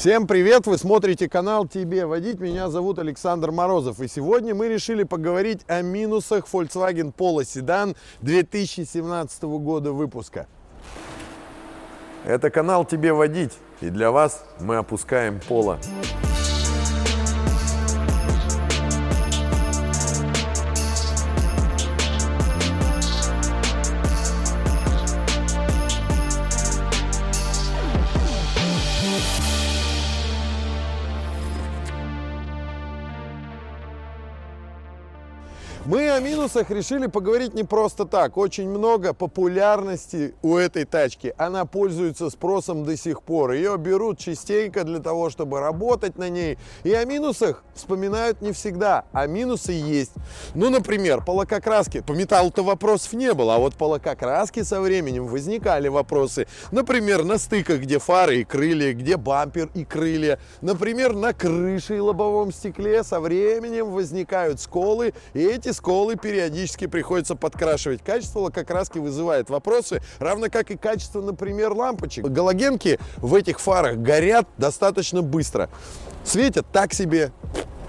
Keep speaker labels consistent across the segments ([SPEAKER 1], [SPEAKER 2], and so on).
[SPEAKER 1] Всем привет! Вы смотрите канал «Тебе водить». Меня зовут Александр Морозов. И сегодня мы решили поговорить о минусах Volkswagen Polo Sedan 2017 года выпуска. Это канал «Тебе водить». И для вас мы опускаем Polo. Минусах решили поговорить не просто так. Очень много популярности у этой тачки. Она пользуется спросом до сих пор. Ее берут частенько для того, чтобы работать на ней. И о минусах вспоминают не всегда. А минусы есть. Ну, например, по лакокраске. По металлу-то вопросов не было. А вот по лакокраске со временем возникали вопросы. Например, на стыках, где фары и крылья, где бампер и крылья. Например, на крыше и лобовом стекле со временем возникают сколы. И эти сколы периодически приходится подкрашивать. Качество лакокраски вызывает вопросы, равно как и качество, например, лампочек. Галогенки в этих фарах горят достаточно быстро. Светят так себе.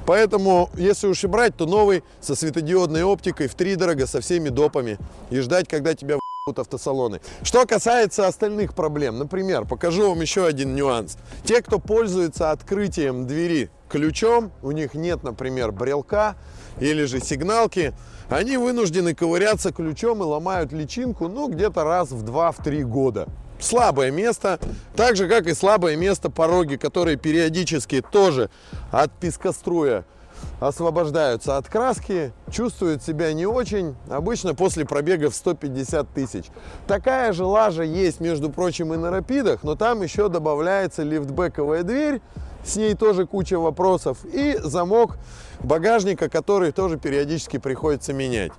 [SPEAKER 1] Поэтому, если уж и брать, то новый со светодиодной оптикой в три дорого со всеми допами. И ждать, когда тебя автосалоны. Что касается остальных проблем, например, покажу вам еще один нюанс. Те, кто пользуется открытием двери ключом, у них нет, например, брелка, или же сигналки, они вынуждены ковыряться ключом и ломают личинку, ну, где-то раз в 2-3 года. Слабое место, так же, как и слабое место пороги, которые периодически тоже от пескоструя освобождаются от краски, чувствуют себя не очень, обычно после пробега в 150 тысяч. Такая же лажа есть, между прочим, и на рапидах, но там еще добавляется лифтбековая дверь, с ней тоже куча вопросов, и замок багажника, который тоже периодически приходится менять.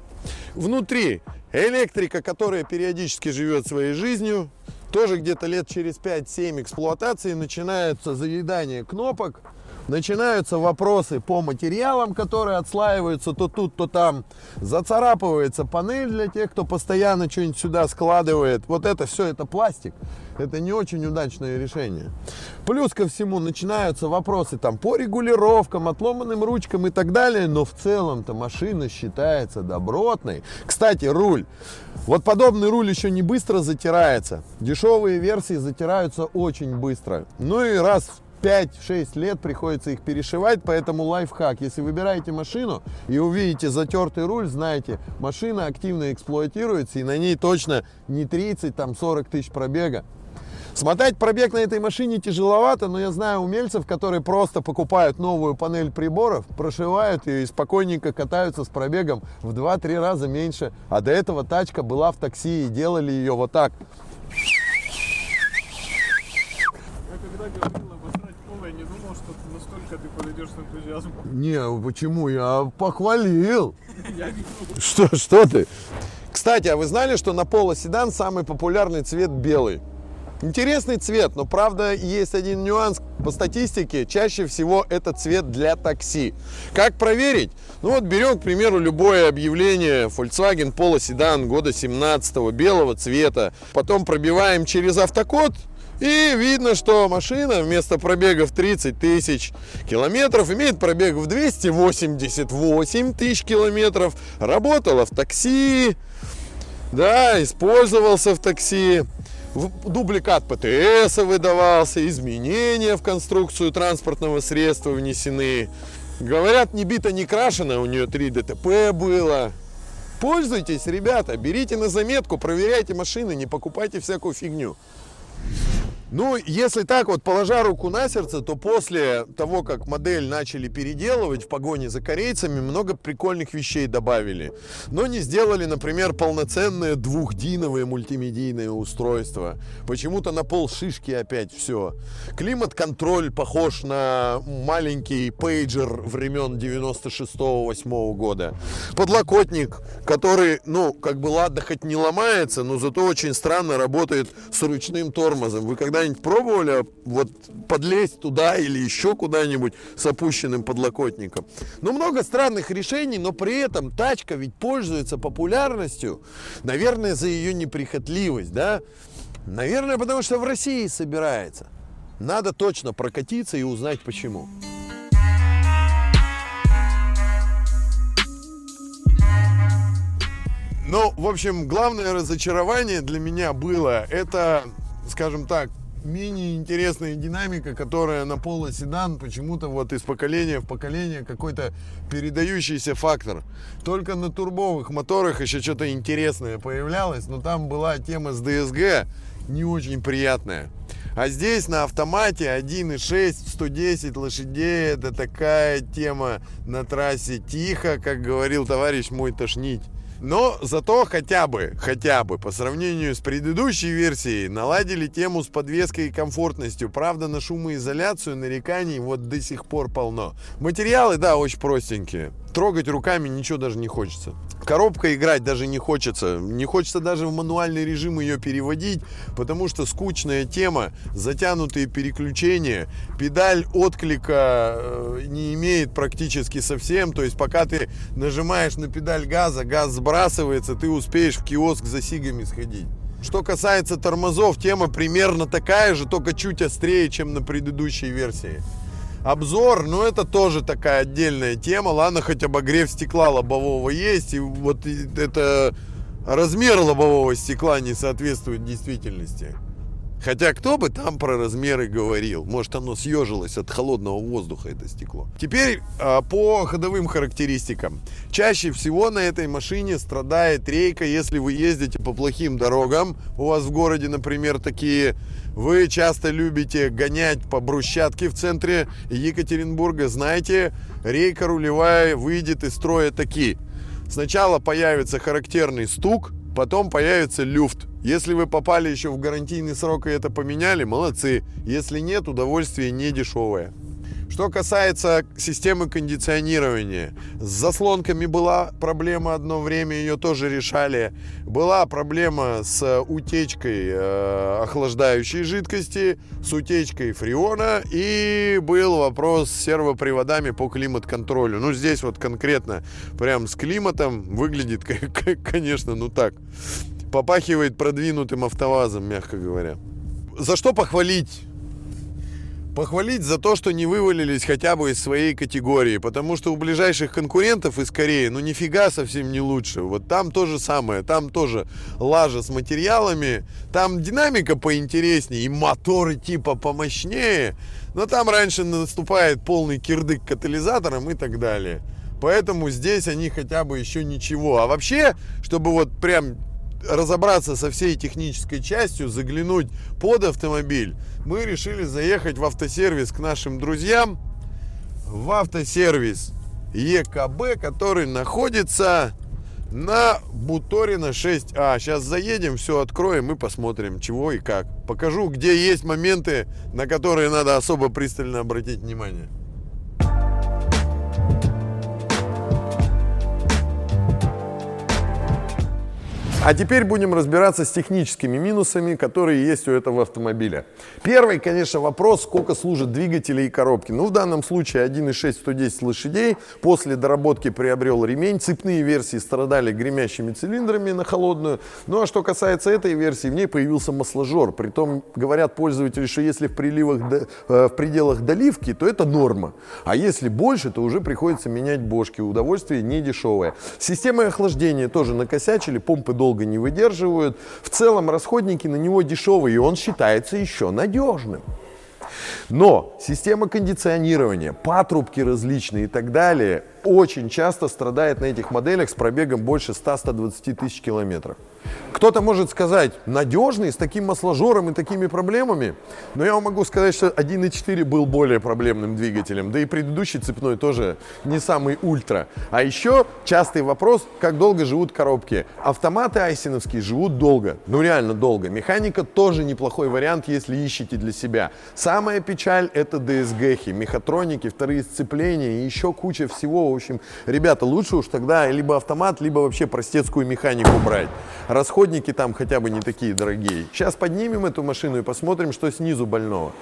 [SPEAKER 1] Внутри электрика, которая периодически живет своей жизнью, тоже где-то лет через 5-7 эксплуатации начинается заедание кнопок, начинаются вопросы по материалам, которые отслаиваются то тут, то там. Зацарапывается панель для тех, кто постоянно что-нибудь сюда складывает. Вот это все, это пластик. Это не очень удачное решение. Плюс ко всему начинаются вопросы там по регулировкам, отломанным ручкам и так далее. Но в целом-то машина считается добротной. Кстати, руль. Вот подобный руль еще не быстро затирается. Дешевые версии затираются очень быстро. Ну и раз в 5-6 лет приходится их перешивать, поэтому лайфхак. Если выбираете машину и увидите затертый руль, знаете, машина активно эксплуатируется и на ней точно не 30, там 40 тысяч пробега. Смотать пробег на этой машине тяжеловато, но я знаю умельцев, которые просто покупают новую панель приборов, прошивают ее и спокойненько катаются с пробегом в 2-3 раза меньше. А до этого тачка была в такси и делали ее вот так.
[SPEAKER 2] Я когда говорил не думал, что ты настолько ты подойдешь с энтузиазмом.
[SPEAKER 1] Не, почему? Я похвалил. Что, что ты? Кстати, а вы знали, что на Polo седан самый популярный цвет белый? Интересный цвет, но правда есть один нюанс. По статистике, чаще всего это цвет для такси. Как проверить? Ну вот берем, к примеру, любое объявление Volkswagen Polo седан года 17 белого цвета. Потом пробиваем через автокод и видно, что машина вместо пробега в 30 тысяч километров имеет пробег в 288 тысяч километров. Работала в такси, да, использовался в такси. Дубликат ПТС выдавался, изменения в конструкцию транспортного средства внесены. Говорят, не бита, не крашена, у нее 3 ДТП было. Пользуйтесь, ребята, берите на заметку, проверяйте машины, не покупайте всякую фигню. Ну, если так вот, положа руку на сердце, то после того, как модель начали переделывать в погоне за корейцами, много прикольных вещей добавили. Но не сделали, например, полноценное двухдиновое мультимедийное устройство. Почему-то на пол шишки опять все. Климат-контроль похож на маленький пейджер времен 96-8 года. Подлокотник, который, ну, как бы ладно, хоть не ломается, но зато очень странно работает с ручным тормозом. Вы когда когда-нибудь пробовали вот подлезть туда или еще куда-нибудь с опущенным подлокотником? Ну, много странных решений, но при этом тачка ведь пользуется популярностью, наверное, за ее неприхотливость, да? Наверное, потому что в России собирается. Надо точно прокатиться и узнать почему. Ну, в общем, главное разочарование для меня было, это, скажем так, менее интересная динамика, которая на полоседан почему-то вот из поколения в поколение какой-то передающийся фактор. Только на турбовых моторах еще что-то интересное появлялось, но там была тема с DSG не очень приятная. А здесь на автомате 1.6, 110 лошадей, это такая тема на трассе тихо, как говорил товарищ мой, тошнить. Но зато хотя бы, хотя бы по сравнению с предыдущей версией наладили тему с подвеской и комфортностью. Правда, на шумоизоляцию нареканий вот до сих пор полно. Материалы, да, очень простенькие трогать руками ничего даже не хочется. Коробка играть даже не хочется. Не хочется даже в мануальный режим ее переводить, потому что скучная тема, затянутые переключения, педаль отклика э, не имеет практически совсем. То есть пока ты нажимаешь на педаль газа, газ сбрасывается, ты успеешь в киоск за сигами сходить. Что касается тормозов, тема примерно такая же, только чуть острее, чем на предыдущей версии. Обзор, ну это тоже такая отдельная тема. Ладно, хоть обогрев стекла лобового есть. И вот это размер лобового стекла не соответствует действительности. Хотя кто бы там про размеры говорил? Может оно съежилось от холодного воздуха, это стекло. Теперь а, по ходовым характеристикам. Чаще всего на этой машине страдает рейка, если вы ездите по плохим дорогам. У вас в городе, например, такие... Вы часто любите гонять по брусчатке в центре Екатеринбурга. Знаете, рейка рулевая выйдет из строя такие. Сначала появится характерный стук, потом появится люфт. Если вы попали еще в гарантийный срок и это поменяли, молодцы. Если нет, удовольствие не дешевое. Что касается системы кондиционирования, с заслонками была проблема одно время, ее тоже решали. Была проблема с утечкой э, охлаждающей жидкости, с утечкой фреона и был вопрос с сервоприводами по климат-контролю. Ну, здесь вот конкретно прям с климатом выглядит, конечно, ну так, попахивает продвинутым автовазом, мягко говоря. За что похвалить похвалить за то, что не вывалились хотя бы из своей категории, потому что у ближайших конкурентов из Кореи, ну нифига совсем не лучше. Вот там то же самое, там тоже лажа с материалами, там динамика поинтереснее и моторы типа помощнее, но там раньше наступает полный кирдык катализатором и так далее. Поэтому здесь они хотя бы еще ничего. А вообще, чтобы вот прям разобраться со всей технической частью, заглянуть под автомобиль, мы решили заехать в автосервис к нашим друзьям, в автосервис ЕКБ, который находится на Буторина 6А. Сейчас заедем, все откроем и посмотрим, чего и как. Покажу, где есть моменты, на которые надо особо пристально обратить внимание. А теперь будем разбираться с техническими минусами, которые есть у этого автомобиля. Первый, конечно, вопрос, сколько служат двигатели и коробки. Ну, в данном случае 1.6 110 лошадей. После доработки приобрел ремень. Цепные версии страдали гремящими цилиндрами на холодную. Ну, а что касается этой версии, в ней появился масложор. Притом, говорят пользователи, что если в, приливах, э, в пределах доливки, то это норма. А если больше, то уже приходится менять бошки. Удовольствие не дешевое. Системой охлаждения тоже накосячили. Помпы долго долго не выдерживают. В целом расходники на него дешевые, и он считается еще надежным. Но система кондиционирования, патрубки различные и так далее очень часто страдает на этих моделях с пробегом больше 100-120 тысяч километров. Кто-то может сказать, надежный, с таким масложором и такими проблемами. Но я вам могу сказать, что 1.4 был более проблемным двигателем. Да и предыдущий цепной тоже не самый ультра. А еще частый вопрос, как долго живут коробки. Автоматы айсиновские живут долго. Ну реально долго. Механика тоже неплохой вариант, если ищете для себя. Самая печаль это DSG, мехатроники, вторые сцепления и еще куча всего. Общем, ребята, лучше уж тогда либо автомат, либо вообще простецкую механику брать. Расходники там хотя бы не такие дорогие. Сейчас поднимем эту машину и посмотрим, что снизу больного.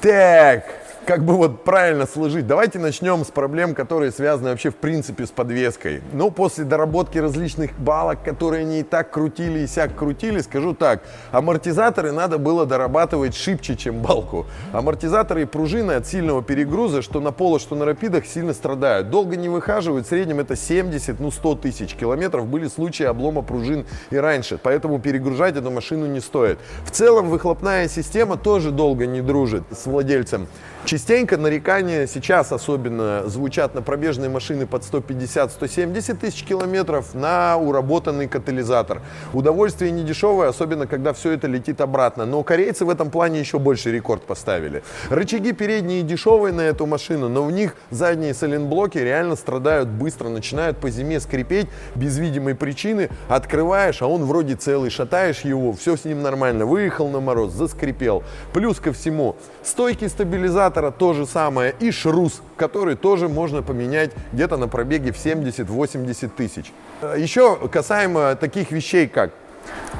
[SPEAKER 1] Так, как бы вот правильно сложить. Давайте начнем с проблем, которые связаны вообще в принципе с подвеской. Но после доработки различных балок, которые они и так крутили и сяк крутили, скажу так, амортизаторы надо было дорабатывать шибче, чем балку. Амортизаторы и пружины от сильного перегруза, что на поло, что на рапидах, сильно страдают. Долго не выхаживают, в среднем это 70, ну 100 тысяч километров. Были случаи облома пружин и раньше, поэтому перегружать эту машину не стоит. В целом выхлопная система тоже долго не дружит с владельцем. Частенько нарекания сейчас особенно звучат на пробежные машины под 150-170 тысяч километров на уработанный катализатор. Удовольствие не дешевое, особенно когда все это летит обратно. Но корейцы в этом плане еще больше рекорд поставили. Рычаги передние дешевые на эту машину, но в них задние соленблоки реально страдают быстро, начинают по зиме скрипеть без видимой причины. Открываешь, а он вроде целый, шатаешь его, все с ним нормально. Выехал на мороз, заскрипел. Плюс ко всему, стойки стабилизатора аккумулятора то же самое и шрус, который тоже можно поменять где-то на пробеге в 70-80 тысяч. Еще касаемо таких вещей, как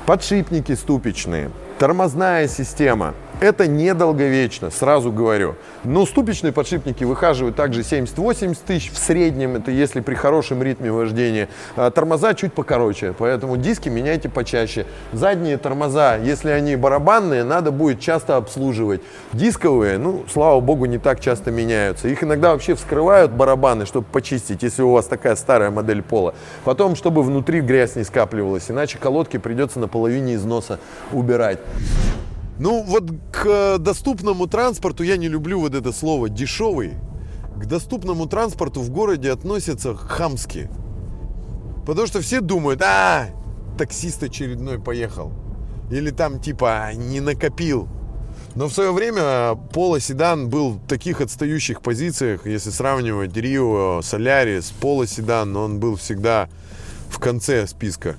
[SPEAKER 1] подшипники ступичные, тормозная система – это недолговечно, сразу говорю. Но ступичные подшипники выхаживают также 70-80 тысяч в среднем, это если при хорошем ритме вождения. А тормоза чуть покороче, поэтому диски меняйте почаще. Задние тормоза, если они барабанные, надо будет часто обслуживать. Дисковые, ну, слава богу, не так часто меняются. Их иногда вообще вскрывают барабаны, чтобы почистить, если у вас такая старая модель пола. Потом, чтобы внутри грязь не скапливалась, иначе колодки придется на половине износа убирать. Ну, вот к э, доступному транспорту, я не люблю вот это слово дешевый, к доступному транспорту в городе относятся хамски. Потому что все думают, а, таксист очередной поехал. Или там типа не накопил. Но в свое время Поло Седан был в таких отстающих позициях, если сравнивать Рио, Солярис, Поло Седан, он был всегда в конце списка.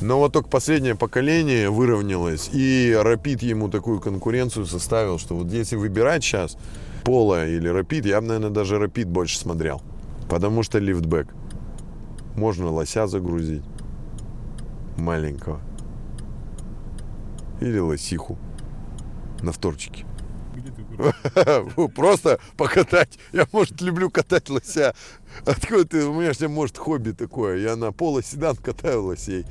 [SPEAKER 1] Но вот только последнее поколение выровнялось, и Rapid ему такую конкуренцию составил, что вот если выбирать сейчас Пола или Rapid, я бы, наверное, даже Rapid больше смотрел. Потому что лифтбэк. Можно лося загрузить. Маленького. Или лосиху. На вторчике. Просто покатать. Я, может, люблю катать лося. Откуда ты? У меня же, может, хобби такое. Я на поло седан катаю лосей.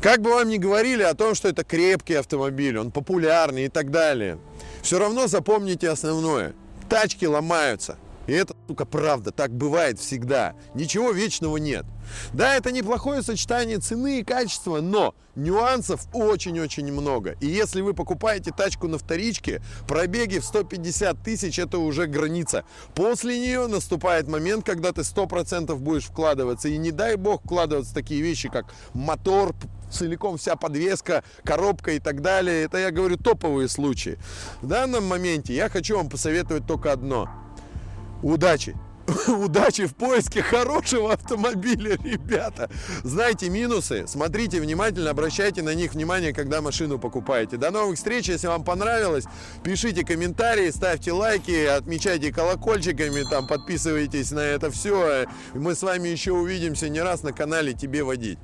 [SPEAKER 1] Как бы вам ни говорили о том, что это крепкий автомобиль, он популярный и так далее, все равно запомните основное. Тачки ломаются. И это, сука, правда, так бывает всегда. Ничего вечного нет. Да, это неплохое сочетание цены и качества, но нюансов очень-очень много. И если вы покупаете тачку на вторичке, пробеги в 150 тысяч это уже граница. После нее наступает момент, когда ты 100% будешь вкладываться. И не дай бог вкладываться в такие вещи, как мотор, целиком вся подвеска, коробка и так далее. Это я говорю топовые случаи. В данном моменте я хочу вам посоветовать только одно. Удачи! удачи в поиске хорошего автомобиля, ребята. Знаете минусы? Смотрите внимательно, обращайте на них внимание, когда машину покупаете. До новых встреч, если вам понравилось, пишите комментарии, ставьте лайки, отмечайте колокольчиками, там подписывайтесь на это все. Мы с вами еще увидимся не раз на канале «Тебе водить».